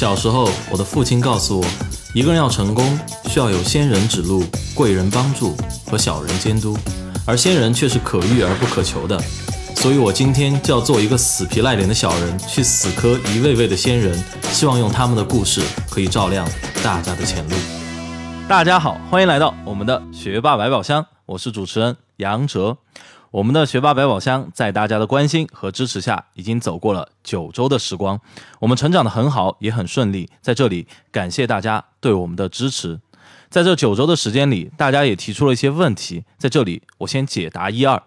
小时候，我的父亲告诉我，一个人要成功，需要有仙人指路、贵人帮助和小人监督，而仙人却是可遇而不可求的。所以我今天就要做一个死皮赖脸的小人，去死磕一位位的仙人，希望用他们的故事可以照亮大家的前路。大家好，欢迎来到我们的学霸百宝箱，我是主持人杨哲。我们的学霸百宝箱在大家的关心和支持下，已经走过了九周的时光，我们成长的很好，也很顺利。在这里，感谢大家对我们的支持。在这九周的时间里，大家也提出了一些问题，在这里我先解答一二。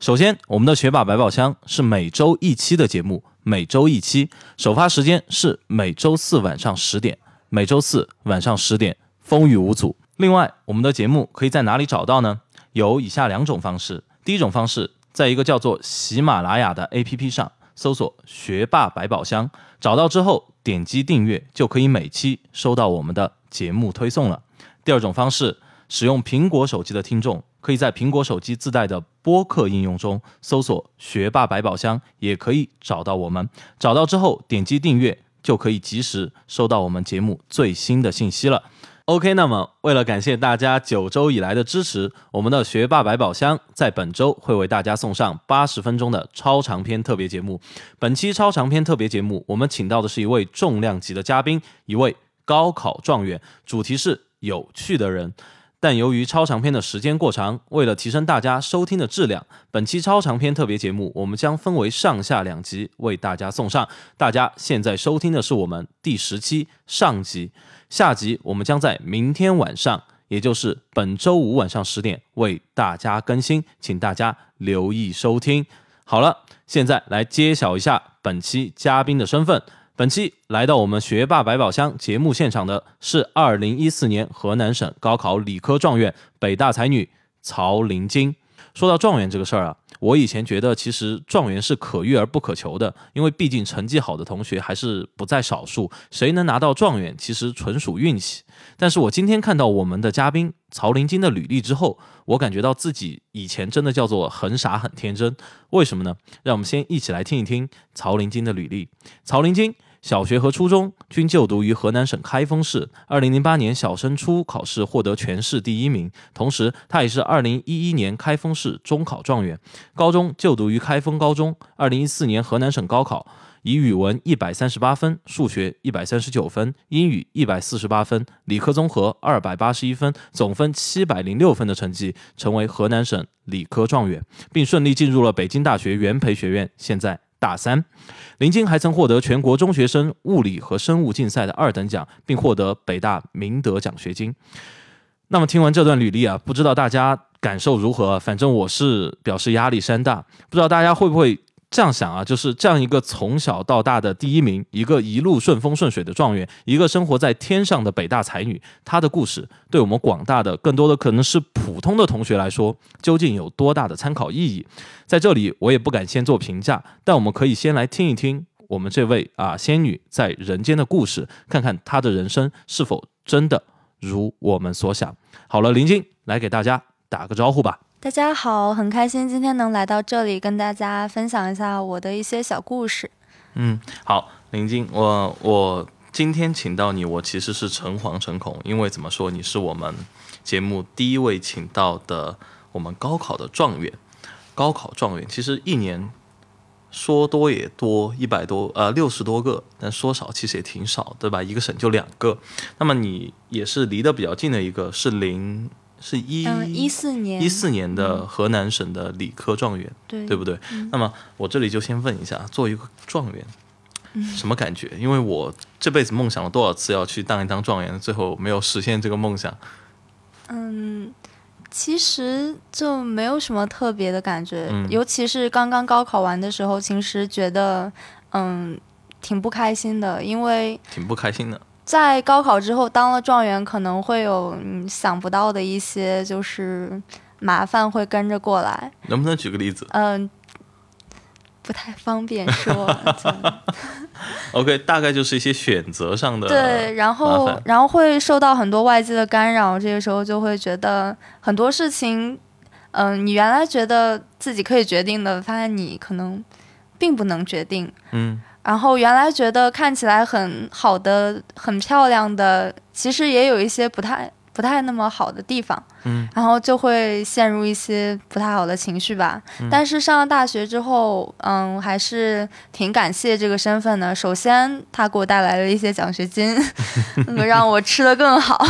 首先，我们的学霸百宝箱是每周一期的节目，每周一期，首发时间是每周四晚上十点，每周四晚上十点，风雨无阻。另外，我们的节目可以在哪里找到呢？有以下两种方式。第一种方式，在一个叫做喜马拉雅的 APP 上搜索“学霸百宝箱”，找到之后点击订阅，就可以每期收到我们的节目推送了。第二种方式，使用苹果手机的听众，可以在苹果手机自带的播客应用中搜索“学霸百宝箱”，也可以找到我们。找到之后点击订阅，就可以及时收到我们节目最新的信息了。OK，那么为了感谢大家九周以来的支持，我们的学霸百宝箱在本周会为大家送上八十分钟的超长篇特别节目。本期超长篇特别节目，我们请到的是一位重量级的嘉宾，一位高考状元，主题是有趣的人。但由于超长篇的时间过长，为了提升大家收听的质量，本期超长篇特别节目我们将分为上下两集为大家送上。大家现在收听的是我们第十期上集。下集我们将在明天晚上，也就是本周五晚上十点为大家更新，请大家留意收听。好了，现在来揭晓一下本期嘉宾的身份。本期来到我们学霸百宝箱节目现场的是二零一四年河南省高考理科状元、北大才女曹林晶。说到状元这个事儿啊。我以前觉得，其实状元是可遇而不可求的，因为毕竟成绩好的同学还是不在少数。谁能拿到状元，其实纯属运气。但是我今天看到我们的嘉宾曹林金的履历之后，我感觉到自己以前真的叫做很傻很天真。为什么呢？让我们先一起来听一听曹林金的履历。曹林金。小学和初中均就读于河南省开封市。二零零八年小升初考试获得全市第一名，同时他也是二零一一年开封市中考状元。高中就读于开封高中。二零一四年河南省高考以语文一百三十八分、数学一百三十九分、英语一百四十八分、理科综合二百八十一分，总分七百零六分的成绩，成为河南省理科状元，并顺利进入了北京大学元培学院。现在。大三，林晶还曾获得全国中学生物理和生物竞赛的二等奖，并获得北大明德奖学金。那么听完这段履历啊，不知道大家感受如何？反正我是表示压力山大，不知道大家会不会？这样想啊，就是这样一个从小到大的第一名，一个一路顺风顺水的状元，一个生活在天上的北大才女，她的故事对我们广大的、更多的可能是普通的同学来说，究竟有多大的参考意义？在这里，我也不敢先做评价，但我们可以先来听一听我们这位啊仙女在人间的故事，看看她的人生是否真的如我们所想。好了，林晶来给大家打个招呼吧。大家好，很开心今天能来到这里，跟大家分享一下我的一些小故事。嗯，好，林晶，我我今天请到你，我其实是诚惶诚恐，因为怎么说，你是我们节目第一位请到的我们高考的状元。高考状元其实一年说多也多，一百多呃六十多个，但说少其实也挺少，对吧？一个省就两个。那么你也是离得比较近的一个，是零。是一一四年一四年的河南省的理科状元，对对不对？那么我这里就先问一下，作为一个状元，什么感觉？因为我这辈子梦想了多少次要去当一当状元，最后没有实现这个梦想。嗯，其实就没有什么特别的感觉，尤其是刚刚高考完的时候，其实觉得嗯挺不开心的，因为挺不开心的。在高考之后当了状元，可能会有你想不到的一些就是麻烦会跟着过来。能不能举个例子？嗯，不太方便说。OK，大概就是一些选择上的对，然后然后会受到很多外界的干扰，这个时候就会觉得很多事情，嗯，你原来觉得自己可以决定的，发现你可能并不能决定。嗯。然后原来觉得看起来很好的、很漂亮的，其实也有一些不太。不太那么好的地方，嗯，然后就会陷入一些不太好的情绪吧。但是上了大学之后，嗯，还是挺感谢这个身份的。首先，他给我带来了一些奖学金，那个让我吃的更好。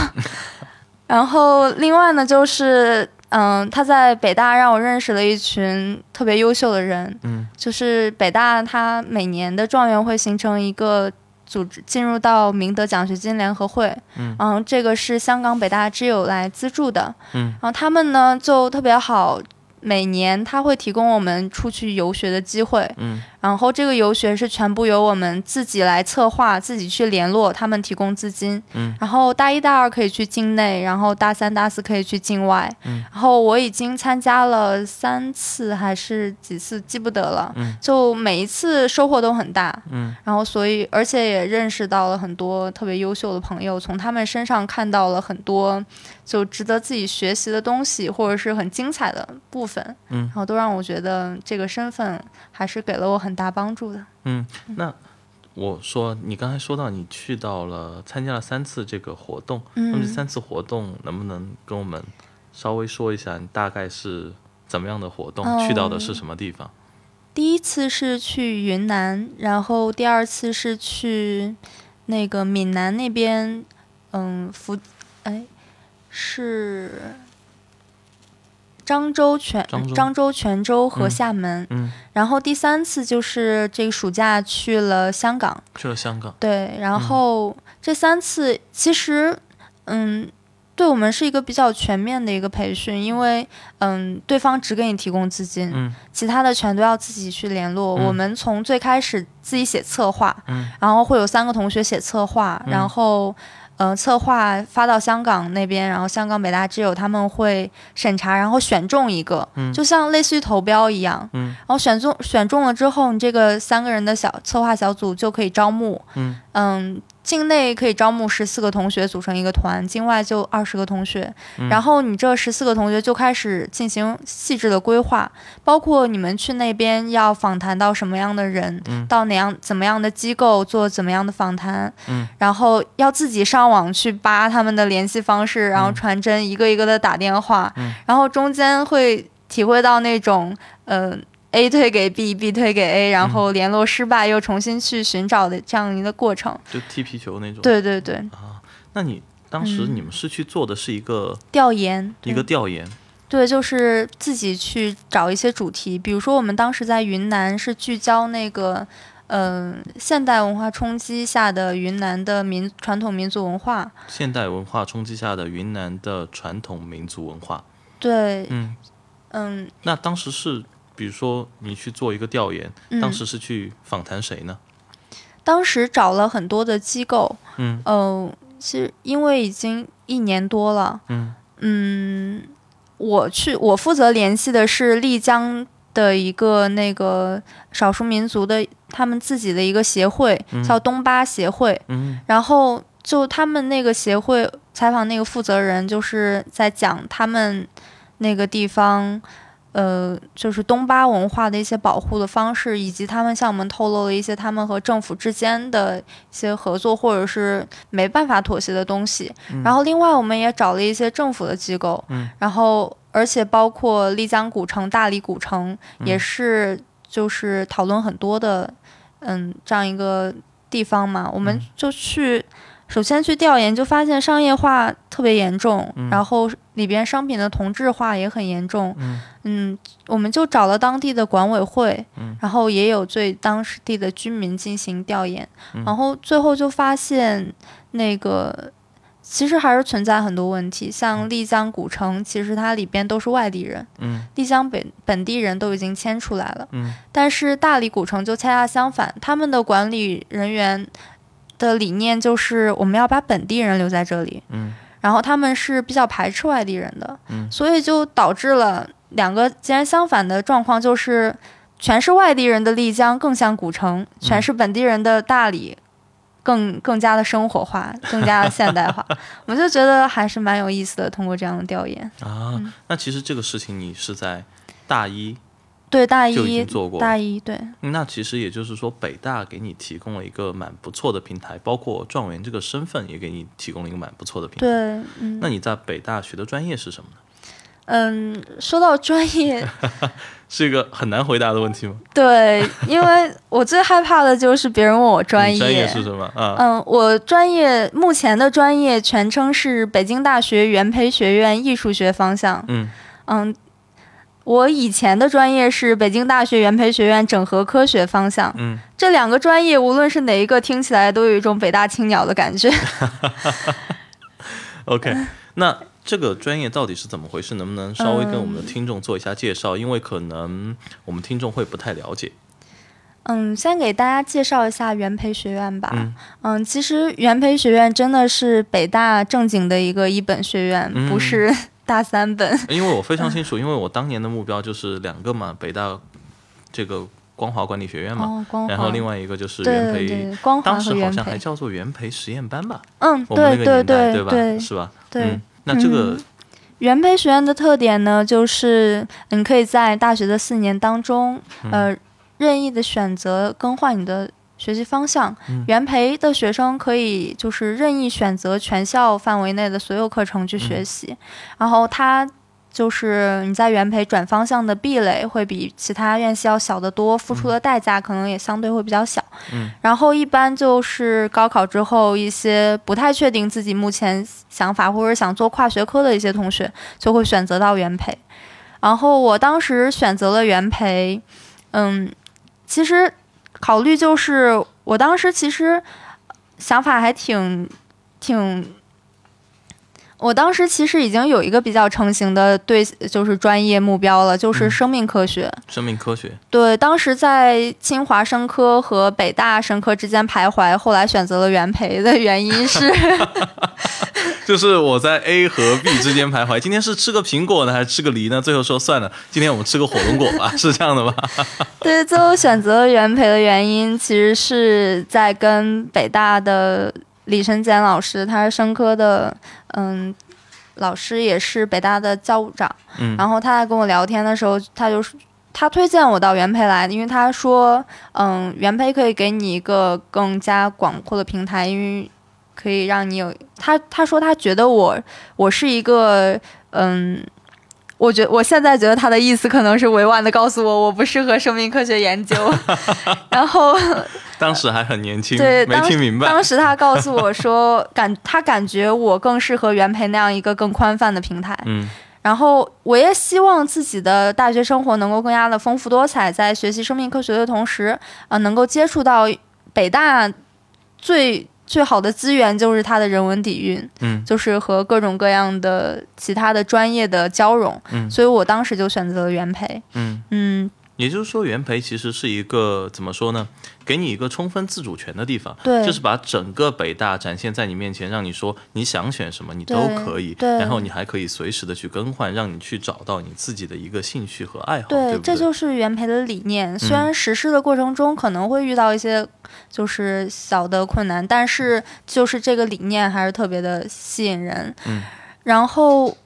然后，另外呢，就是嗯，他在北大让我认识了一群特别优秀的人，嗯，就是北大他每年的状元会形成一个。组织进入到明德奖学金联合会，嗯，这个是香港北大之友来资助的，嗯，然后他们呢就特别好。每年他会提供我们出去游学的机会，嗯，然后这个游学是全部由我们自己来策划，自己去联络，他们提供资金，嗯，然后大一、大二可以去境内，然后大三、大四可以去境外，嗯，然后我已经参加了三次还是几次记不得了，嗯，就每一次收获都很大，嗯，然后所以而且也认识到了很多特别优秀的朋友，从他们身上看到了很多。就值得自己学习的东西，或者是很精彩的部分，嗯，然后都让我觉得这个身份还是给了我很大帮助的。嗯，那我说你刚才说到你去到了参加了三次这个活动，那么这三次活动能不能跟我们稍微说一下，你大概是怎么样的活动？去到的是什么地方？第一次是去云南，然后第二次是去那个闽南那边，嗯，福，哎。是漳州、泉漳州、泉州和厦门。嗯，然后第三次就是这个暑假去了香港。去了香港。对，然后这三次其实，嗯，对我们是一个比较全面的一个培训，因为嗯，对方只给你提供资金，嗯，其他的全都要自己去联络。我们从最开始自己写策划，嗯，然后会有三个同学写策划，然后。呃，策划发到香港那边，然后香港北大之友他们会审查，然后选中一个，就像类似于投标一样，嗯，然后选中选中了之后，你这个三个人的小策划小组就可以招募，嗯嗯。境内可以招募十四个同学组成一个团，境外就二十个同学。然后你这十四个同学就开始进行细致的规划，包括你们去那边要访谈到什么样的人，到哪样怎么样的机构做怎么样的访谈，然后要自己上网去扒他们的联系方式，然后传真一个一个的打电话，然后中间会体会到那种呃。A 推给 B，B 推给 A，然后联络失败又重新去寻找的这样一个过程，就踢皮球那种。对对对。啊，那你当时你们是去做的是一个调研，一个调研。对，就是自己去找一些主题，比如说我们当时在云南是聚焦那个，嗯，现代文化冲击下的云南的民传统民族文化。现代文化冲击下的云南的传统民族文化。对。嗯嗯。那当时是。比如说，你去做一个调研，当时是去访谈谁呢？当时找了很多的机构，嗯，呃，其实因为已经一年多了，嗯。嗯，我去，我负责联系的是丽江的一个那个少数民族的他们自己的一个协会，叫东巴协会，嗯，然后就他们那个协会采访那个负责人，就是在讲他们那个地方。呃，就是东巴文化的一些保护的方式，以及他们向我们透露了一些他们和政府之间的一些合作，或者是没办法妥协的东西。然后，另外我们也找了一些政府的机构，然后而且包括丽江古城、大理古城，也是就是讨论很多的，嗯，这样一个地方嘛，我们就去。首先去调研，就发现商业化特别严重，然后里边商品的同质化也很严重。嗯，我们就找了当地的管委会，然后也有对当地的居民进行调研，然后最后就发现那个其实还是存在很多问题。像丽江古城，其实它里边都是外地人，丽江本本地人都已经迁出来了。但是大理古城就恰恰相反，他们的管理人员。的理念就是我们要把本地人留在这里，嗯，然后他们是比较排斥外地人的，嗯，所以就导致了两个截然相反的状况，就是全是外地人的丽江更像古城，全是本地人的大理更更加的生活化，更加的现代化。我就觉得还是蛮有意思的，通过这样的调研啊。那其实这个事情你是在大一对大一经做过。大一对，那其实也就是说，北大给你提供了一个蛮不错的平台，包括状元这个身份也给你提供了一个蛮不错的平台。对，嗯那你在北大学的专业是什么呢？嗯，说到专业，是一个很难回答的问题吗？对，因为我最害怕的就是别人问我专业专业是什么啊？嗯，我专业目前的专业全称是北京大学元培学院艺术学方向。嗯嗯，我以前的专业是北京大学元培学院整合科学方向。嗯，这两个专业无论是哪一个，听起来都有一种北大青鸟的感觉。OK，那这个专业到底是怎么回事？能不能稍微跟我们的听众做一下介绍？因为可能我们听众会不太了解。嗯，先给大家介绍一下元培学院吧。嗯嗯，其实元培学院真的是北大正经的一个一本学院，嗯不是大三本。因为我非常清楚，因为我当年的目标就是两个嘛，北大这个光华管理学院嘛，哦，然后另外一个就是对元培，对，光华当时好。像还叫做元培实验班吧，嗯，我们那对对个年代吧？对对是吧？对。嗯，那这个嗯元培学院的特点呢，就是你可以在大学的四年当中，嗯呃，任意的选择更换你的学习方向。嗯元培的学生可以就是任意选择全校范围内的所有课程去嗯学习，然后他。就是你在元培转方向的壁垒会比其他院系要小得多，付出的代价可能也相对会比较小。嗯，然后一般就是高考之后，一些不太确定自己目前想法或者想做跨学科的一些同学，就会选择到元培。然后我当时选择了元培，嗯，其实考虑就是我当时其实想法还挺挺。我当时其实已经有一个比较成型的对，就是专业目标了，就是嗯生命科学。生命科学，对，当时在清华生科和北大生科之间徘徊，后来选择了元培的原因是 就是我在 A 和 B 之间徘徊，今天是吃个苹果呢，还是吃个梨呢？最后说算了，今天我们吃个火龙果吧，是这样的吧？对，最后选择了元培的原因，其实是在跟北大的李晨简老师，他是生科的，嗯，老师也是北大的教务长。嗯然后他在跟我聊天的时候，他就是他推荐我到元培来，因为他说，嗯，元培可以给你一个更加广阔的平台，因为可以让你有他他说他觉得我我是一个嗯。我觉我现在觉得他的意思可能是委婉的告诉我我不适合生命科学研究，然后 当时还很年轻，对，当没听明白。当时他告诉我说，感他感觉我更适合元培那样一个更宽泛的平台。嗯然后我也希望自己的大学生活能够更加的丰富多彩，在学习生命科学的同时，呃，能够接触到北大最最好的资源就是它的人文底蕴，嗯就是和各种各样的其他的专业的交融。嗯所以我当时就选择了元培。嗯，嗯，也就是说，元培其实是一个怎么说呢？给你一个充分自主权的地方，对就是把整个北大展现在你面前，让你说你想选什么你都可以，对然后你还可以随时的去更换，让你去找到你自己的一个兴趣和爱好，对？这就是元培的理念。虽然实施的过程中可能会遇到一些就是小的困难，但是就是这个理念还是特别的吸引人。嗯，然后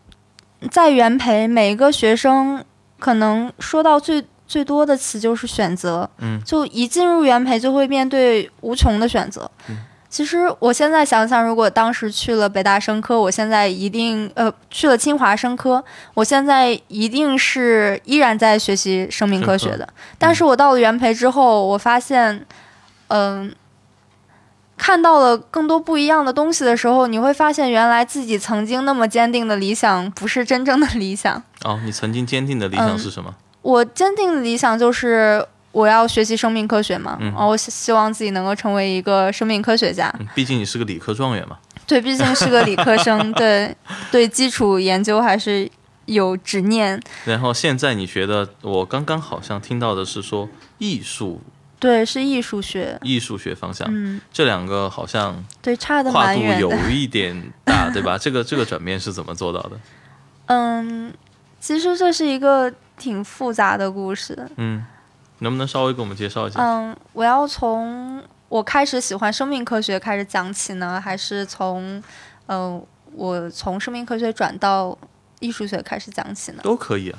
在元培，每一个学生可能说到最最多的词就是选择。嗯，就一进入元培就会面对无穷的选择。嗯其实我现在想想，如果当时去了北大生科，我现在一定呃去了清华生科，我现在一定是依然在学习生命科学的。但是我到了元培之后，我发现，嗯、看到了更多不一样的东西的时候，你会发现原来自己曾经那么坚定的理想不是真正的理想。哦，你曾经坚定的理想嗯是什么？我坚定的理想就是我要学习生命科学嘛，嗯然后我希希望自己能够成为一个生命科学家。嗯毕竟你是个理科状元嘛。对，毕竟是个理科生，对 对，基础研究还是有执念。然后现在你觉得，我刚刚好像听到的是说艺术对，是艺术学。艺术学方向，嗯，这两个好像对，差的跨度有。一点大，对吧？这个这个转变是怎么做到的？嗯，其实这是一个挺复杂的故事。嗯，能不能稍微给我们介绍一下？嗯，我要从我开始喜欢生命科学开始讲起呢，还是从嗯、呃我从生命科学转到艺术学开始讲起呢？都可以啊。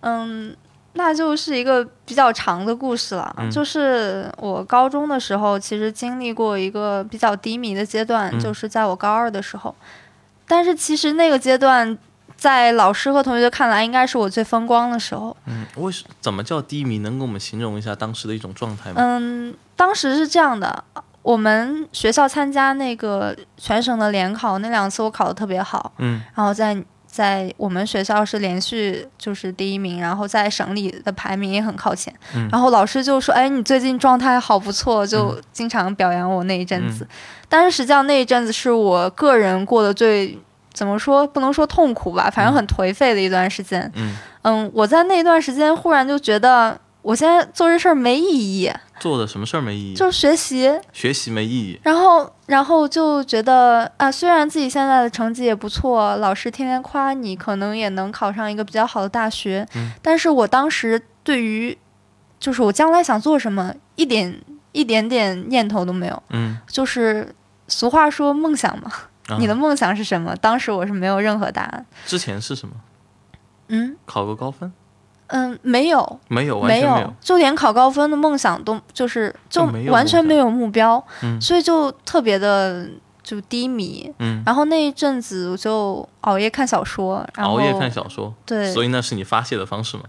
嗯，那就是一个比较长的故事了。就是我高中的时候，其实经历过一个比较低迷的阶段，就是在我高二的时候。但是其实那个阶段，在老师和同学看来，应该是我最风光的时候。嗯，为什怎么叫低迷？能给我们形容一下当时的一种状态吗？嗯，当时是这样的，我们学校参加那个全省的联考，那两次我考的特别好。嗯，然后在。在我们学校是连续就是第一名，然后在省里的排名也很靠前。然后老师就说：“哎，你最近状态好不错，就经常表扬我那一阵子。”但是实际上那一阵子是我个人过得最怎么说，不能说痛苦吧，反正很颓废的一段时间。嗯嗯，我在那段时间忽然就觉得。我现在做这事儿没意义，做的什么事儿没意义？就是学习，学习没意义。然后，然后就觉得啊，虽然自己现在的成绩也不错，老师天天夸你，可能也能考上一个比较好的大学。嗯。但是我当时对于，就是我将来想做什么，一点一点点念头都没有。嗯。就是俗话说梦想嘛，你的梦想是什么？当时我是没有任何答案。之前是什么？嗯。考个高分。嗯，没有，没有，没有，就连考高分的梦想都就是就完全没有目标，所以就特别的就低迷。嗯，然后那一阵子我就熬夜看小说，然后熬夜看小说，对，所以那是你发泄的方式吗？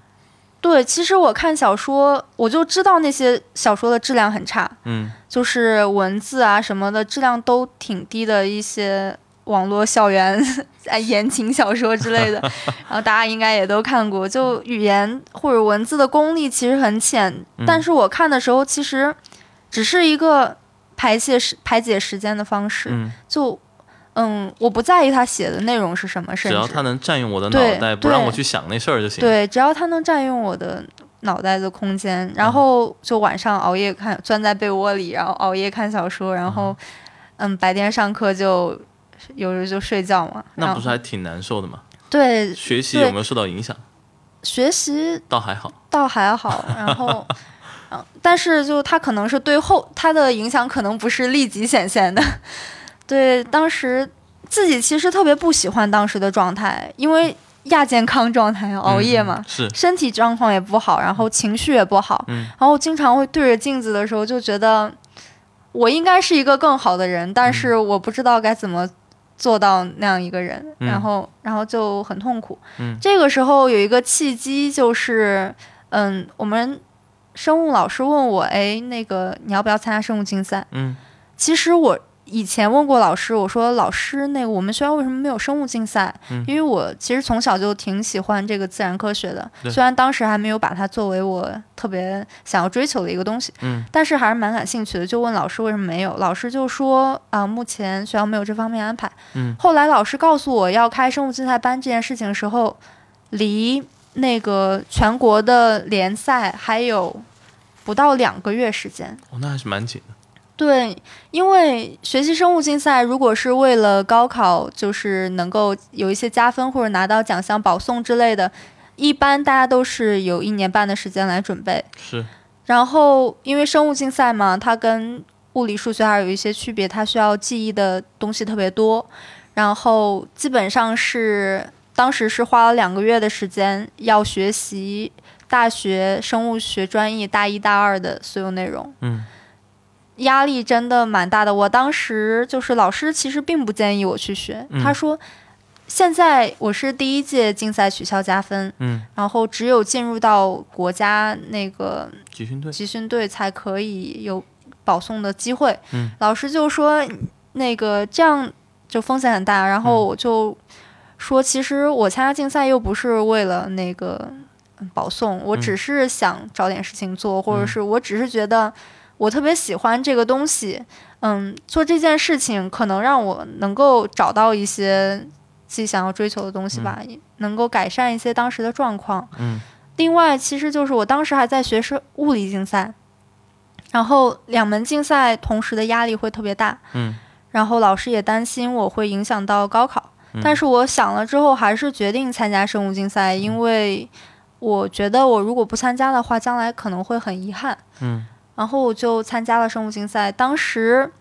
对，其实我看小说，我就知道那些小说的质量很差，嗯，就是文字啊什么的质量都挺低的一些。网络校园哎言情小说之类的，然后大家应该也都看过。就语言或者文字的功力其实很浅，但是我看的时候其实只是一个排泄时排解时间的方式。就嗯，我不在意他写的内容是什么，只要他能占用我的脑袋，不让我去想那事儿就行。对，只要他能占用我的脑袋的空间，然后就晚上熬夜看，钻在被窝里，然后熬夜看小说，然后嗯，白天上课就。有时就睡觉嘛，那不是还挺难受的吗？对，学习有没有受到影响？学习倒还好，倒还好。然后，嗯，但是就他可能是对后他的影响可能不是立即显现的。对，当时自己其实特别不喜欢当时的状态，因为亚健康状态，熬夜嘛，是身体状况也不好，然后情绪也不好，嗯，然后经常会对着镜子的时候就觉得我应该是一个更好的人，但是我不知道该怎么。做到那样一个人，然后，然后就很痛苦。这个时候有一个契机，就是，嗯，我们生物老师问我，哎，那个你要不要参加生物竞赛？嗯，其实我。以前问过老师，我说老师，那个我们学校为什么没有生物竞赛？因为我其实从小就挺喜欢这个自然科学的，虽然当时还没有把它作为我特别想要追求的一个东西，嗯，但是还是蛮感兴趣的。就问老师为什么没有，老师就说啊，目前学校没有这方面安排。嗯，后来老师告诉我要开生物竞赛班这件事情的时候，离那个全国的联赛还有不到两个月时间。哦，那还是蛮紧的。对，因为学习生物竞赛，如果是为了高考，就是能够有一些加分或者拿到奖项保送之类的，一般大家都是有一年半的时间来准备。是。然后，因为生物竞赛嘛，它跟物理、数学还有一些区别，它需要记忆的东西特别多。然后，基本上是当时是花了两个月的时间，要学习大学生物学专业大一、大二的所有内容。嗯。压力真的蛮大的。我当时就是老师，其实并不建议我去学。他说，现在我是第一届竞赛取消加分，嗯，然后只有进入到国家那个集训队，集训队才可以有保送的机会。嗯，老师就说那个这样就风险很大。然后我就说，其实我参加竞赛又不是为了那个保送，我只是想找点事情做，或者是我只是觉得。我特别喜欢这个东西，嗯，做这件事情可能让我能够找到一些自己想要追求的东西吧，能够改善一些当时的状况。嗯，另外，其实就是我当时还在学是物理竞赛，然后两门竞赛同时的压力会特别大。嗯，然后老师也担心我会影响到高考，但是我想了之后还是决定参加生物竞赛，因为我觉得我如果不参加的话，将来可能会很遗憾。嗯。然后我就参加了生物竞赛，当时，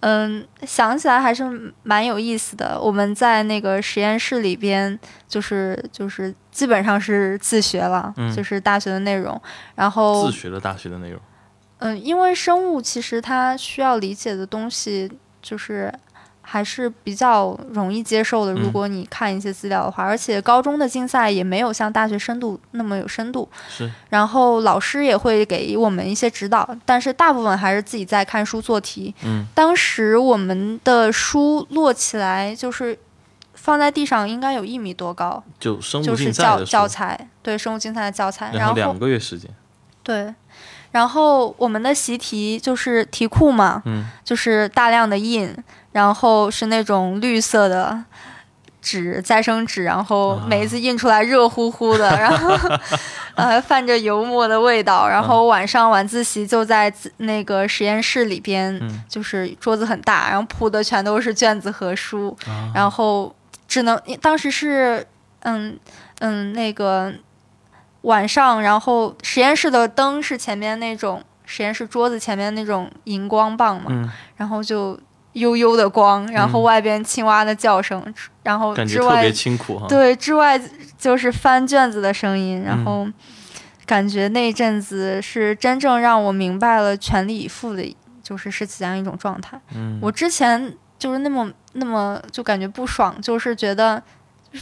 嗯，想起来还是蛮有意思的。我们在那个实验室里边，就是就是基本上是自学了，就是大学的内容。然后自学了大学的内容。嗯，因为生物其实它需要理解的东西就是。还是比较容易接受的。如果你看一些资料的话，而且高中的竞赛也没有像大学深度那么有深度。是。然后老师也会给我们一些指导，但是大部分还是自己在看书做题。嗯。当时我们的书摞起来就是放在地上，应该有一米多高。就生物竞赛的教材，对生物竞赛的教材。然后两个月时间。对。然后我们的习题就是题库嘛，嗯，就是大量的印。然后是那种绿色的纸，再生纸，然后每一次印出来热乎乎的，然后 呃泛着油墨的味道。然后晚上晚自习就在那个实验室里边，就是桌子很大，然后铺的全都是卷子和书，然后只能当时是嗯嗯那个晚上，然后实验室的灯是前面那种实验室桌子前面那种荧光棒嘛，然后就。悠悠的光，然后外边青蛙的叫声，然后之外特别辛苦哈。对，之外就是翻卷子的声音，然后感觉那阵子是真正让我明白了全力以赴的，就是是怎样一种状态。嗯，我之前就是那么那么就感觉不爽，就是觉得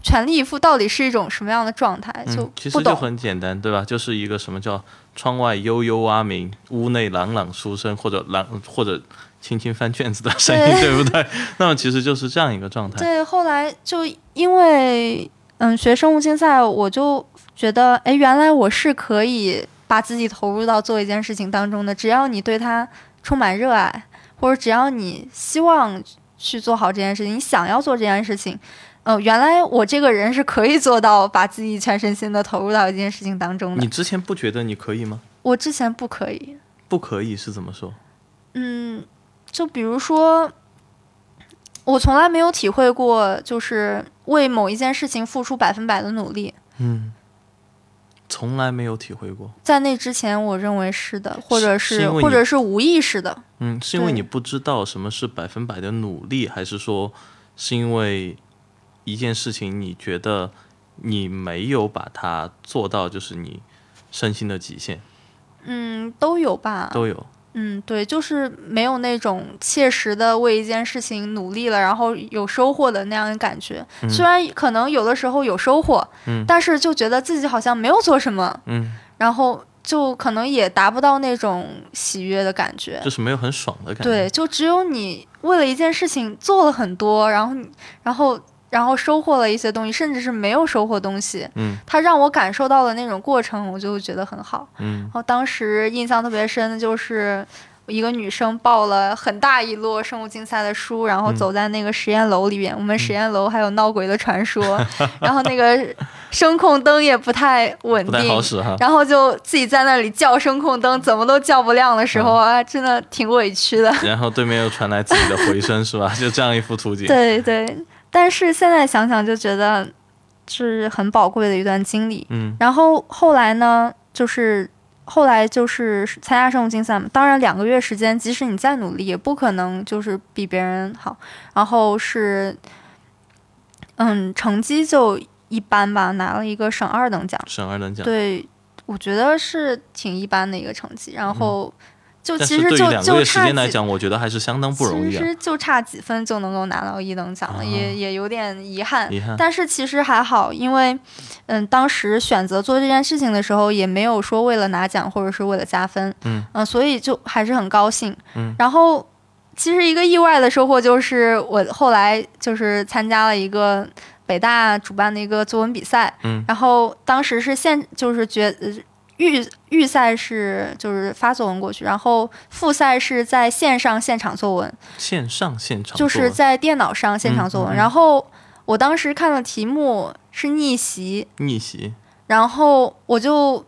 全力以赴到底是一种什么样的状态，就其实就很简单，对吧？就是一个什么叫窗外悠悠蛙鸣，屋内朗朗书声，或者朗或者。轻轻翻卷子的声音，对不对？那么其实就是这样一个状态。对，后来就因为嗯学生物竞赛，我就觉得，哎，原来我是可以把自己投入到做一件事情当中的。只要你对它充满热爱，或者只要你希望去做好这件事情，你想要做这件事情，嗯，原来我这个人是可以做到把自己全身心的投入到一件事情当中的。你之前不觉得你可以吗？我之前不可以。不可以是怎么说？嗯。就比如说，我从来没有体会过，就是为某一件事情付出百分百的努力。嗯，从来没有体会过。在那之前，我认为是的，或者是或者是无意识的。嗯，是因为你不知道什么是百分百的努力，还是说是因为一件事情你觉得你没有把它做到，就是你身心的极限？嗯，都有吧。都有。嗯，对，就是没有那种切实的为一件事情努力了，然后有收获的那样的感觉。虽然可能有的时候有收获，嗯，但是就觉得自己好像没有做什么，嗯，然后就可能也达不到那种喜悦的感觉，就是没有很爽的感觉。对，就只有你为了一件事情做了很多，然后，然后。然后收获了一些东西，甚至是没有收获东西。嗯，他让我感受到了那种过程，我就觉得很好。嗯，然后当时印象特别深的就是一个女生抱了很大一摞生物竞赛的书，然后走在那个实验楼里边。我们实验楼还有闹鬼的传说，然后那个声控灯也不太稳定。然后就自己在那里叫声控灯，怎么都叫不亮的时候啊，真的挺委屈的。然后对面又传来自己的回声，是吧？就这样一幅图景。对 对。但是现在想想就觉得是很宝贵的一段经历。嗯，然后后来呢，就是后来就是参加生物竞赛嘛。当然，两个月时间，即使你再努力，也不可能就是比别人好。然后是，嗯，成绩就一般吧，拿了一个省二等奖。省二等奖。对，我觉得是挺一般的一个成绩。然后。就其实就就差来讲，我觉得还是相当不容易。其实就差几分就能够拿到一等奖了，也也有点遗憾。遗憾。但是其实还好，因为嗯，当时选择做这件事情的时候，也没有说为了拿奖或者是为了加分。嗯。嗯，所以就还是很高兴。嗯。然后，其实一个意外的收获就是，我后来就是参加了一个北大主办的一个作文比赛。嗯。然后当时是现就是觉。预预赛是就是发作文过去，然后复赛是在线上现场作文。线上现场就是在电脑上现场作文。然后我当时看了题目是逆袭。逆袭。然后我就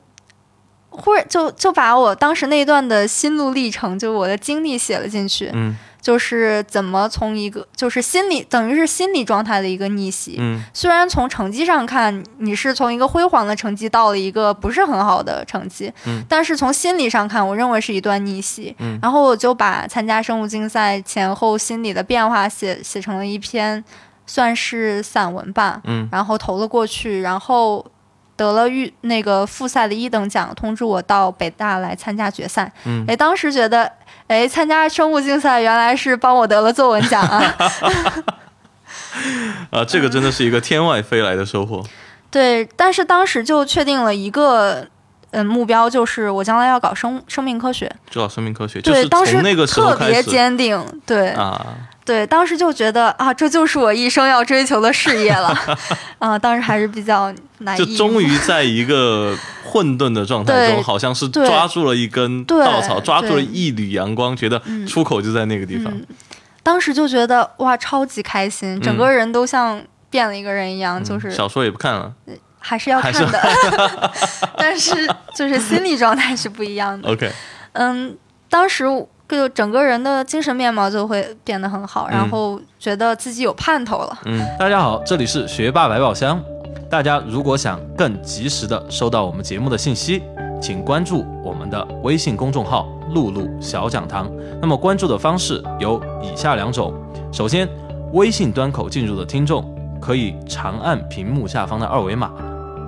忽然就就把我当时那一段的心路历程，就是我的经历写了进去。嗯，就是怎么从一个就是心理等于是心理状态的一个逆袭。嗯，虽然从成绩上看你是从一个辉煌的成绩到了一个不是很好的成绩，嗯，但是从心理上看，我认为是一段逆袭。嗯，然后我就把参加生物竞赛前后心理的变化写写成了一篇，算是散文吧。嗯，然后投了过去，然后。得了预那个复赛的一等奖，通知我到北大来参加决赛。嗯，哎，当时觉得，哎，参加生物竞赛原来是帮我得了作文奖啊！啊，这个真的是一个天外飞来的收获。对，但是当时就确定了一个嗯目标，就是我将来要搞生生命科学，就搞生命科学。对，当时那个特别坚定。对啊。对，当时就觉得啊，这就是我一生要追求的事业了，啊，当时还是比较难。就终于在一个 混沌的状态中，好像是抓住了一根稻草，抓住了一缕阳光，觉得出口就在那个地方。当时就觉得哇，超级开心，整个人都像变了一个人一样，就是小说也不看了，还是要看的，但是就是心理状态是不一样的。OK，嗯，当时。就整个人的精神面貌就会变得很好，然后觉得自己有盼头了。嗯，大家好，这里是学霸百宝箱。大家如果想更及时的收到我们节目的信息，请关注我们的微信公众号“露露小讲堂”。那么关注的方式有以下两种：首先，微信端口进入的听众可以长按屏幕下方的二维码，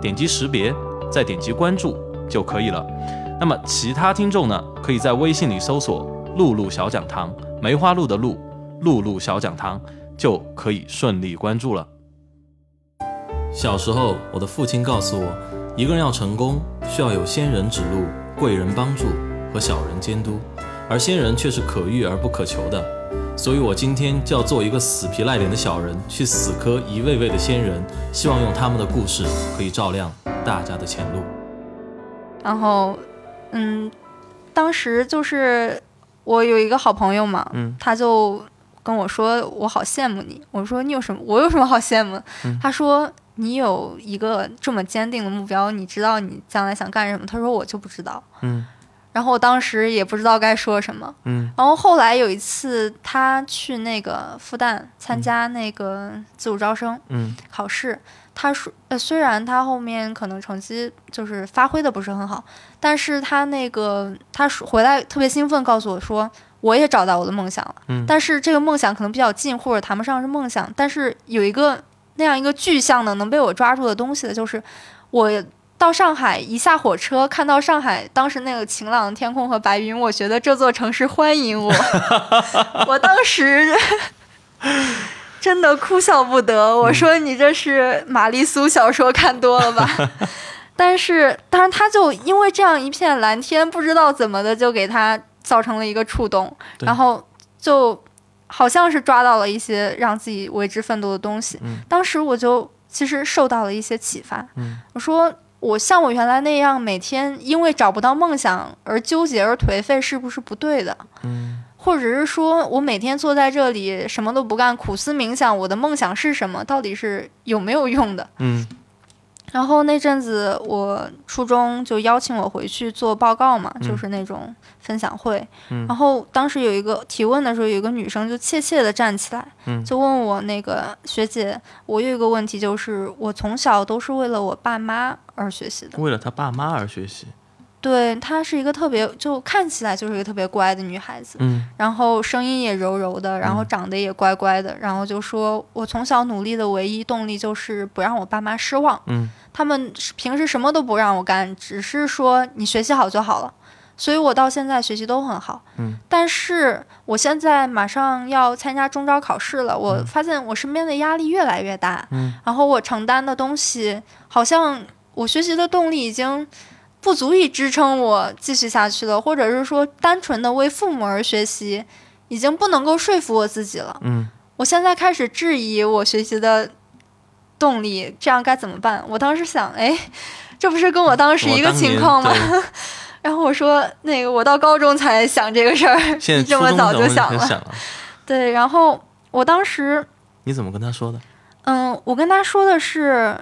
点击识别，再点击关注就可以了。那么其他听众呢，可以在微信里搜索。露露小讲堂，梅花鹿的鹿，露露小讲堂就可以顺利关注了。小时候，我的父亲告诉我，一个人要成功，需要有仙人指路、贵人帮助和小人监督，而仙人却是可遇而不可求的。所以，我今天就要做一个死皮赖脸的小人，去死磕一位位的仙人，希望用他们的故事可以照亮大家的前路。然后，嗯，当时就是。我有一个好朋友嘛，他就跟我说：“我好羡慕你。”我说：“你有什么？我有什么好羡慕？”他说：“你有一个这么坚定的目标，你知道你将来想干什么？”他说：“我就不知道。”嗯，然后我当时也不知道该说什么。嗯，然后后来有一次，他去那个复旦参加那个自主招生考试。他说：“呃，虽然他后面可能成绩就是发挥的不是很好，但是他那个他说回来特别兴奋，告诉我说我也找到我的梦想了。嗯，但是这个梦想可能比较近，或者谈不上是梦想，但是有一个那样一个具象的能被我抓住的东西的，就是我到上海一下火车，看到上海当时那个晴朗的天空和白云，我觉得这座城市欢迎我。我当时。”真的哭笑不得。我说你这是玛丽苏小说看多了吧？但是，但是他就因为这样一片蓝天，不知道怎么的就给他造成了一个触动，然后就好像是抓到了一些让自己为之奋斗的东西。当时我就其实受到了一些启发。我说我像我原来那样每天因为找不到梦想而纠结而颓废，是不是不对的？嗯。或者是说我每天坐在这里什么都不干，苦思冥想，我的梦想是什么？到底是有没有用的？嗯。然后那阵子我初中就邀请我回去做报告嘛，就是那种分享会。嗯。然后当时有一个提问的时候，有一个女生就怯怯的站起来，就问我那个学姐，我有一个问题，就是我从小都是为了我爸妈而学习的，为了他爸妈而学习。对她是一个特别，就看起来就是一个特别乖的女孩子，嗯，然后声音也柔柔的，然后长得也乖乖的，然后就说我从小努力的唯一动力就是不让我爸妈失望，嗯，他们平时什么都不让我干，只是说你学习好就好了，所以我到现在学习都很好，嗯，但是我现在马上要参加中招考试了，我发现我身边的压力越来越大，嗯，然后我承担的东西好像我学习的动力已经。不足以支撑我继续下去了，或者是说单纯的为父母而学习，已经不能够说服我自己了。嗯，我现在开始质疑我学习的动力，这样该怎么办？我当时想，哎，这不是跟我当时一个情况吗？然后我说，那个我到高中才想这个事儿，你这么早就想了。对，然后我当时你怎么跟他说的？嗯，我跟他说的是，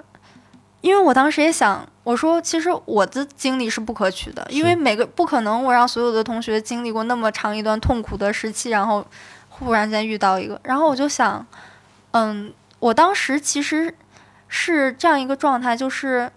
因为我当时也想。我说其实我的经历是不可取的，因为每个不可能我让所有的同学经历过那么长一段痛苦的时期，然后忽然间遇到一个，然后我就想，嗯，我当时其实是这样一个状态，就是。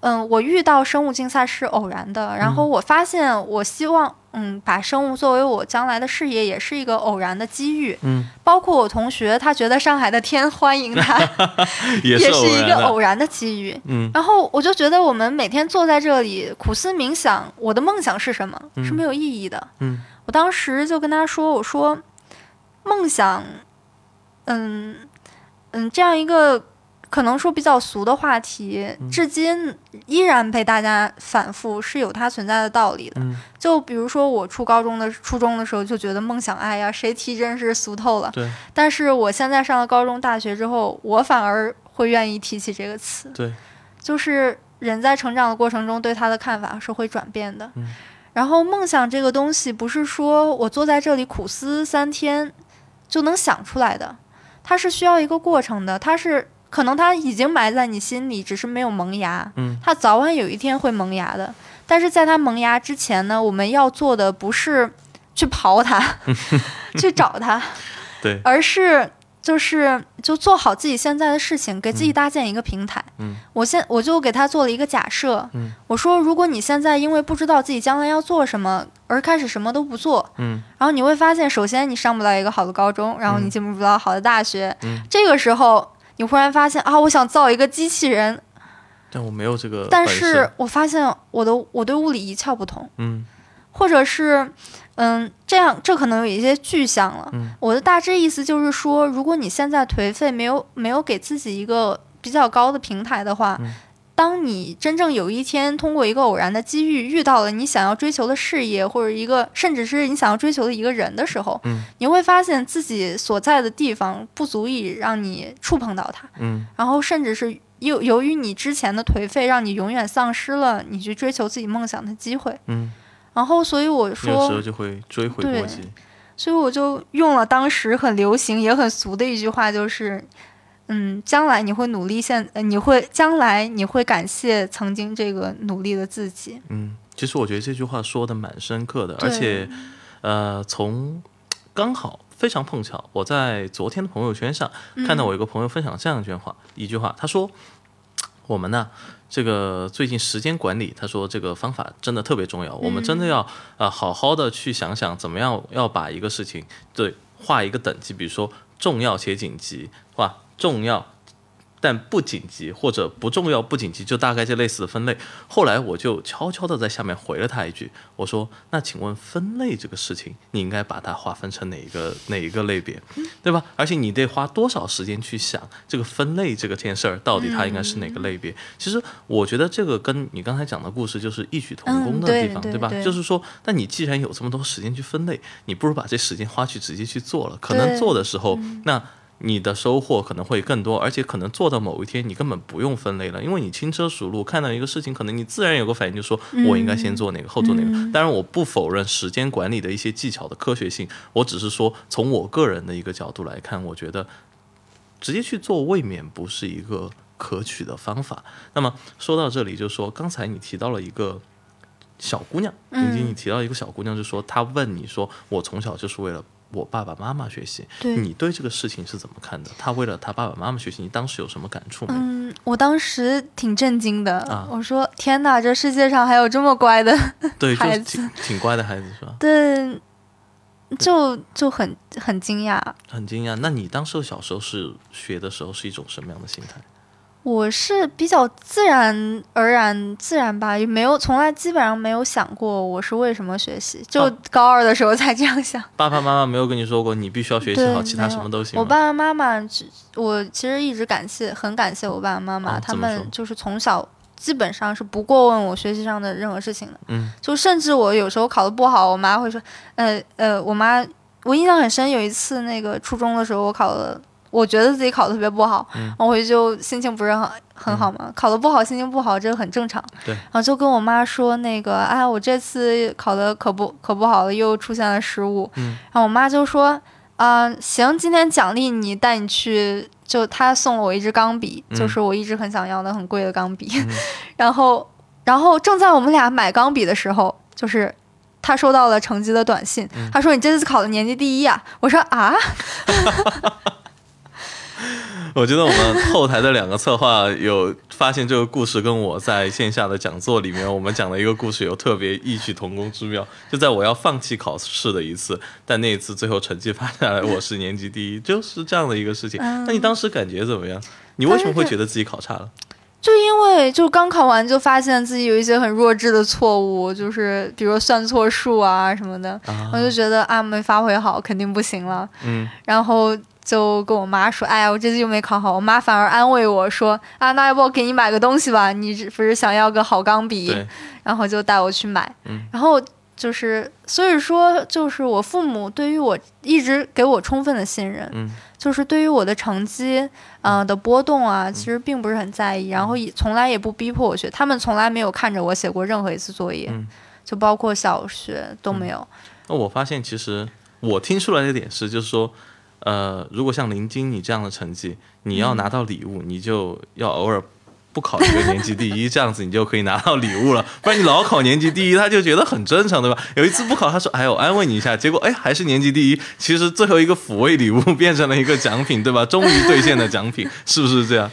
嗯，我遇到生物竞赛是偶然的，然后我发现我希望，嗯，把生物作为我将来的事业，也是一个偶然的机遇。嗯，包括我同学，他觉得上海的天欢迎他，也是一个偶然的机遇。嗯，然后我就觉得我们每天坐在这里苦思冥想，我的梦想是什么？是没有意义的。嗯，我当时就跟他说：“我说，梦想，嗯嗯，这样一个。”可能说比较俗的话题，至今依然被大家反复，是有它存在的道理的。就比如说我初高中的、初中的时候，就觉得梦想，哎呀，谁提真是俗透了。对。但是我现在上了高中、大学之后，我反而会愿意提起这个词。对。就是人在成长的过程中，对他的看法是会转变的。嗯。然后梦想这个东西，不是说我坐在这里苦思三天就能想出来的，它是需要一个过程的，它是。可能它已经埋在你心里，只是没有萌芽。嗯，它早晚有一天会萌芽的。但是在它萌芽之前呢，我们要做的不是去刨它，去找它，对，而是就是就做好自己现在的事情，给自己搭建一个平台。嗯，我现我就给他做了一个假设。嗯，我说如果你现在因为不知道自己将来要做什么而开始什么都不做，嗯，然后你会发现，首先你上不到一个好的高中，然后你进不到好的大学。嗯，这个时候。你忽然发现啊，我想造一个机器人，但我没有这个。但是我发现我的我对物理一窍不通，嗯，或者是，嗯，这样这可能有一些具象了。嗯，我的大致意思就是说，如果你现在颓废，没有没有给自己一个比较高的平台的话。当你真正有一天通过一个偶然的机遇遇到了你想要追求的事业，或者一个甚至是你想要追求的一个人的时候，嗯，你会发现自己所在的地方不足以让你触碰到它，嗯，然后甚至是由由于你之前的颓废，让你永远丧失了你去追求自己梦想的机会，嗯，然后所以我说，有时候就会追悔莫及，所以我就用了当时很流行也很俗的一句话，就是。嗯，将来你会努力，现呃你会将来你会感谢曾经这个努力的自己。嗯，其实我觉得这句话说的蛮深刻的，而且，呃，从刚好非常碰巧，我在昨天的朋友圈上看到我一个朋友分享这样一句话，一句话，他说，我们呢，这个最近时间管理，他说这个方法真的特别重要，我们真的要呃好好的去想想怎么样要把一个事情对画一个等级，比如说重要且紧急，哇。重要，但不紧急，或者不重要不紧急，就大概这类似的分类。后来我就悄悄的在下面回了他一句，我说：“那请问分类这个事情，你应该把它划分成哪一个哪一个类别，对吧？而且你得花多少时间去想这个分类这个件事儿，到底它应该是哪个类别？其实我觉得这个跟你刚才讲的故事就是异曲同工的地方，对吧？就是说，那你既然有这么多时间去分类，你不如把这时间花去直接去做了。可能做的时候，那。你的收获可能会更多，而且可能做到某一天，你根本不用分类了，因为你轻车熟路，看到一个事情，可能你自然有个反应，就说我应该先做哪个，后做哪个。当然，我不否认时间管理的一些技巧的科学性，我只是说从我个人的一个角度来看，我觉得直接去做未免不是一个可取的方法。那么说到这里，就说刚才你提到了一个小姑娘，晶晶，你提到一个小姑娘，就说她问你说，我从小就是为了。我爸爸妈妈学习，你对这个事情是怎么看的？他为了他爸爸妈妈学习，你当时有什么感触吗？嗯，我当时挺震惊的。啊，我说天哪，这世界上还有这么乖的孩子，挺乖的孩子是吧？对，就就很很惊讶，很惊讶。那你当时小时候是学的时候是一种什么样的心态？我是比较自然而然自然吧，也没有从来基本上没有想过我是为什么学习，就高二的时候才这样想。爸爸妈妈没有跟你说过你必须要学习好，其他什么都行。我爸爸妈妈，我其实一直感谢，很感谢我爸爸妈妈，他们就是从小基本上是不过问我学习上的任何事情的。嗯，就甚至我有时候考的不好，我妈会说，呃呃，我妈我印象很深，有一次那个初中的时候我考了。我觉得自己考的特别不好，我回去就心情不是很很好嘛。考的不好，心情不好，这个很正常。对，然后就跟我妈说那个，哎，我这次考的可不可不好了，又出现了失误。嗯，然后我妈就说，啊，行，今天奖励你，带你去就她送了我一支钢笔，就是我一直很想要的很贵的钢笔。然后，然后正在我们俩买钢笔的时候，就是他收到了成绩的短信，他说：“你这次考的年级第一啊！”我说：“啊。” 我觉得我们后台的两个策划有发现这个故事跟我在线下的讲座里面我们讲的一个故事有特别异曲同工之妙。就在我要放弃考试的一次，但那一次最后成绩发下来，我是年级第一，就是这样的一个事情。那你当时感觉怎么样？你为什么会觉得自己考差了？就因为就刚考完就发现自己有一些很弱智的错误，就是比如算错数啊什么的，我就觉得啊没发挥好，肯定不行了。嗯，然后。就跟我妈说：“哎呀，我这次又没考好。”我妈反而安慰我说：“啊，那要不我给你买个东西吧？你不是想要个好钢笔？”然后就带我去买。然后就是，所以说，就是我父母对于我一直给我充分的信任。就是对于我的成绩，嗯的波动啊，其实并不是很在意。然后也从来也不逼迫我学，他们从来没有看着我写过任何一次作业，就包括小学都没有。那我发现，其实我听出来的点是，就是说。呃，如果像林晶你这样的成绩，你要拿到礼物，你就要偶尔不考一个年级第一，这样子你就可以拿到礼物了。不然你老考年级第一，他就觉得很正常，对吧？有一次不考，他说：“哎，我安慰你一下。”结果哎，还是年级第一。其实最后一个抚慰礼物变成了一个奖品，对吧？终于兑现的奖品，是不是这样？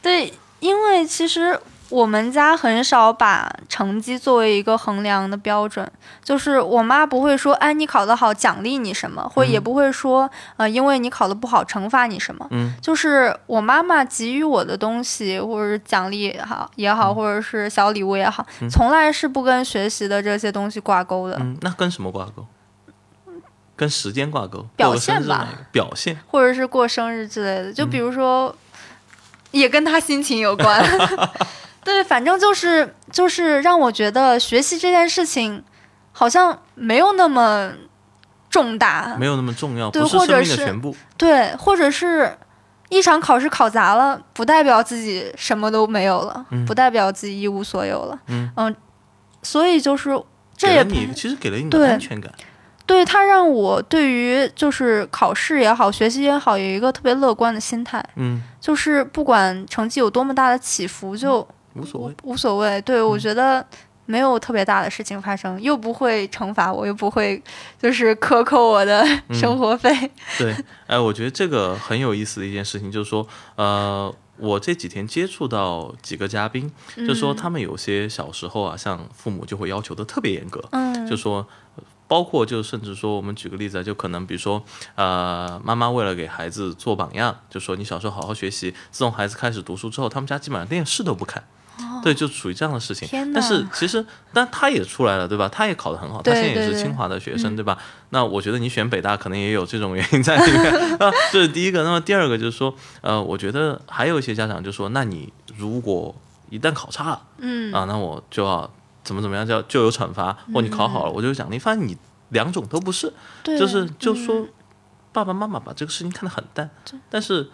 对，因为其实。我们家很少把成绩作为一个衡量的标准，就是我妈不会说，哎，你考得好奖励你什么，或也不会说，呃，因为你考得不好惩罚你什么。嗯，就是我妈妈给予我的东西，或者是奖励也好也好，或者是小礼物也好，从来是不跟学习的这些东西挂钩的。嗯，那跟什么挂钩？跟时间挂钩？表现吧，表现，或者是过生日之类的。就比如说，也跟他心情有关。对，反正就是就是让我觉得学习这件事情好像没有那么重大，没有那么重要，对，或者是全部，对，或者是一场考试考砸了，不代表自己什么都没有了，不代表自己一无所有了，嗯，所以就是这也你其实给了你安全感，对他让我对于就是考试也好，学习也好，有一个特别乐观的心态，嗯，就是不管成绩有多么大的起伏，就。无所谓，无所谓。对，我觉得没有特别大的事情发生，又不会惩罚我，又不会就是克扣我的生活费。对，哎，我觉得这个很有意思的一件事情，就是说，呃，我这几天接触到几个嘉宾，就说他们有些小时候啊，像父母就会要求的特别严格，嗯，就说，包括就甚至说，我们举个例子啊，就可能比如说，呃，妈妈为了给孩子做榜样，就说你小时候好好学习，自从孩子开始读书之后，他们家基本上电视都不看。对，就属于这样的事情。但是其实，但他也出来了，对吧？他也考得很好，他现在也是清华的学生，对吧？那我觉得你选北大可能也有这种原因在里面 啊。这是第一个。那么第二个就是说，呃，我觉得还有一些家长就说，那你如果一旦考差了，嗯啊，那我就要怎么怎么样，就要就有惩罚，或你考好了，我就奖励。发现你两种都不是，就是就说爸爸妈妈把这个事情看得很淡，但是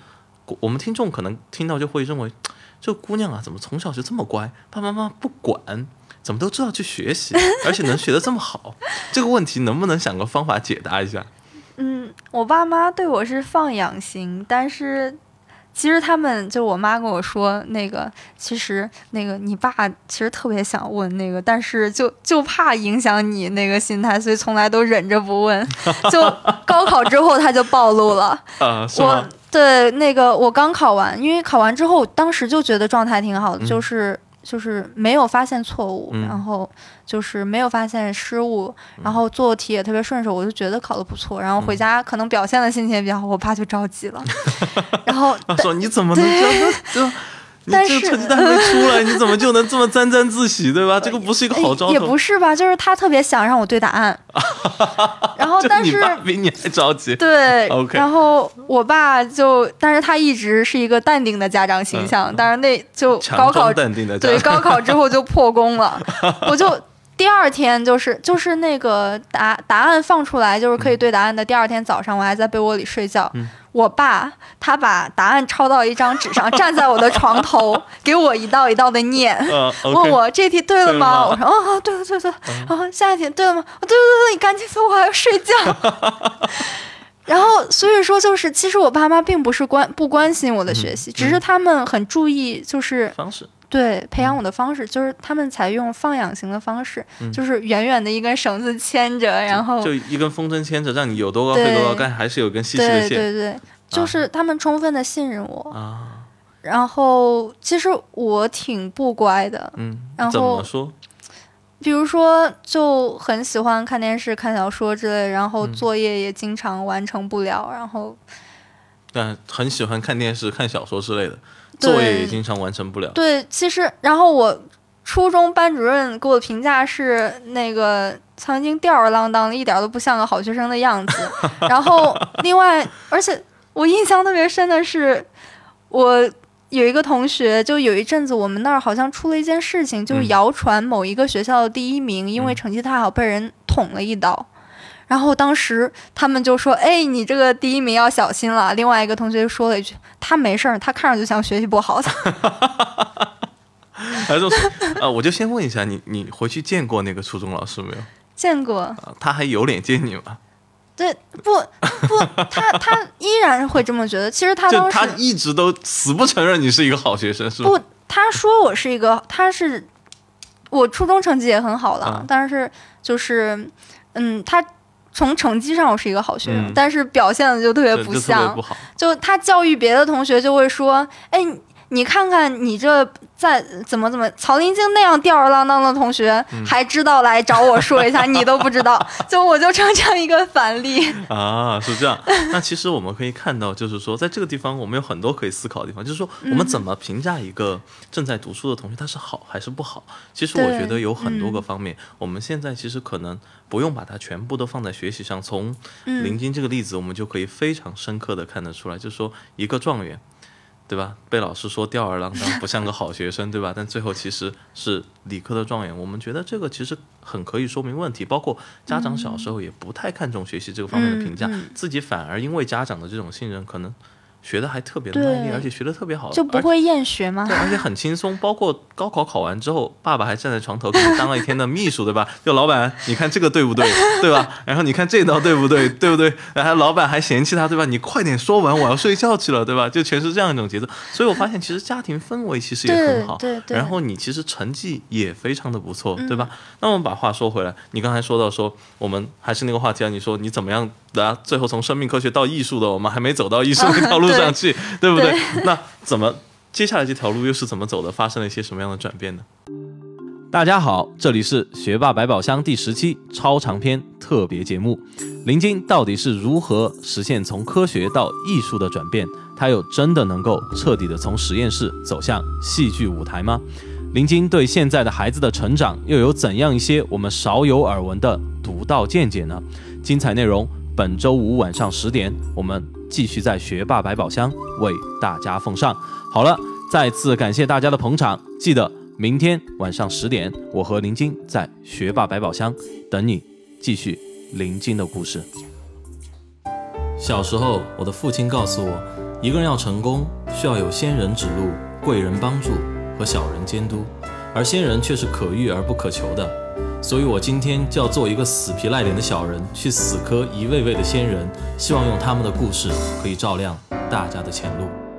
我们听众可能听到就会认为。这姑娘啊，怎么从小就这么乖？爸爸妈妈不管，怎么都知道去学习，而且能学得这么好？这个问题能不能想个方法解答一下？嗯，我爸妈对我是放养型，但是其实他们就我妈跟我说，那个其实那个你爸其实特别想问那个，但是就就怕影响你那个心态，所以从来都忍着不问。就高考之后他就暴露了啊，是吗？对，那个我刚考完，因为考完之后，当时就觉得状态挺好的，就是就是没有发现错误，然后就是没有发现失误，然后做题也特别顺手，我就觉得考的不错。然后回家可能表现的心情也比较好，我爸就着急了，然后说你怎么能这样？但是成绩单没出来，你怎么就能这么沾沾自喜，对吧？这个不是一个好兆头。也不是吧，就是他特别想让我对答案，然后但是比你还着急。对，然后我爸就，但是他一直是一个淡定的家长形象，但是那就高考淡定的对高考之后就破功了，我就第二天就是就是那个答答案放出来就是可以对答案的第二天早上，我还在被窝里睡觉。我爸他把答案抄到一张纸上，站在我的床头，给我一道一道的念，问我这题对了吗？我说哦，对了对对，啊，下一题对了吗？对对对，你赶紧走，我还要睡觉。然后所以说就是，其实我爸妈并不是关不关心我的学习，只是他们很注意，就是方式。对，培养我的方式就是他们采用放养型的方式，就是远远的一根绳子牵着，然后就一根风筝牵着，让你有多高飞多高，但还是有根细细的线。对对对，就是他们充分的信任我啊。然后其实我挺不乖的，嗯，然后怎么说？比如说就很喜欢看电视、看小说之类，然后作业也经常完成不了，然后但很喜欢看电视、看小说之类的。作业也经常完成不了。对，其实，然后我初中班主任给我的评价是，那个曾经吊儿郎当的，一点都不像个好学生的样子。然后，另外，而且我印象特别深的是，我有一个同学，就有一阵子我们那儿好像出了一件事情，就是谣传某一个学校的第一名因为成绩太好被人捅了一刀。然后当时他们就说：“哎，你这个第一名要小心了。”另外一个同学就说了一句：“他没事儿，他看着就像学习不好的。”还是呃，我就先问一下你，你回去见过那个初中老师没有？见过。他还有脸见你吗？对，不不，他他依然会这么觉得。其实他当时他一直都死不承认你是一个好学生，是不？他说我是一个，他是我初中成绩也很好了，但是就是嗯，他。从成绩上我是一个好学生，但是表现的就特别不像，就他教育别的同学就会说，哎。你看看你这在怎么怎么曹林晶那样吊儿郎当的同学，还知道来找我说一下，你都不知道，就我就成这样一个反例啊，是这样。那其实我们可以看到，就是说在这个地方，我们有很多可以思考的地方，就是说我们怎么评价一个正在读书的同学，他是好还是不好？其实我觉得有很多个方面。我们现在其实可能不用把它全部都放在学习上，从林晶这个例子，我们就可以非常深刻的看得出来，就是说一个状元。对吧？被老师说吊儿郎当，不像个好学生，对吧？但最后其实是理科的状元。我们觉得这个其实很可以说明问题，包括家长小时候也不太看重学习这个方面的评价，自己反而因为家长的这种信任，可能。学的还特别的卖力，而且学的特别好，就不会厌学吗？对，而且很轻松。包括高考考完之后，爸爸还站在床头给你当了一天的秘书，对吧？就老板，你看这个对不对？对吧？然后你看这道对不对？对不对？然后老板还嫌弃他，对吧？你快点说完，我要睡觉去了，对吧？就全是这样一种节奏。所以我发现，其实家庭氛围其实也很好。对对。然后你其实成绩也非常的不错，对吧？那我们把话说回来，你刚才说到说，我们还是那个话题啊，你说你怎么样？的最后从生命科学到艺术的，我们还没走到艺术 那条路上去，对不对？那怎么接下来这条路又是怎么走的？发生了一些什么样的转变呢？大家好，这里是学霸百宝箱第十期超长篇特别节目。林晶到底是如何实现从科学到艺术的转变？他又真的能够彻底的从实验室走向戏剧舞台吗？林晶对现在的孩子的成长又有怎样一些我们少有耳闻的独到见解呢？精彩内容。本周五晚上十点，我们继续在学霸百宝箱为大家奉上。好了，再次感谢大家的捧场，记得明天晚上十点，我和林晶在学霸百宝箱等你，继续林晶的故事。小时候，我的父亲告诉我，一个人要成功，需要有仙人指路、贵人帮助和小人监督，而仙人却是可遇而不可求的。所以，我今天就要做一个死皮赖脸的小人，去死磕一位位的仙人，希望用他们的故事可以照亮大家的前路。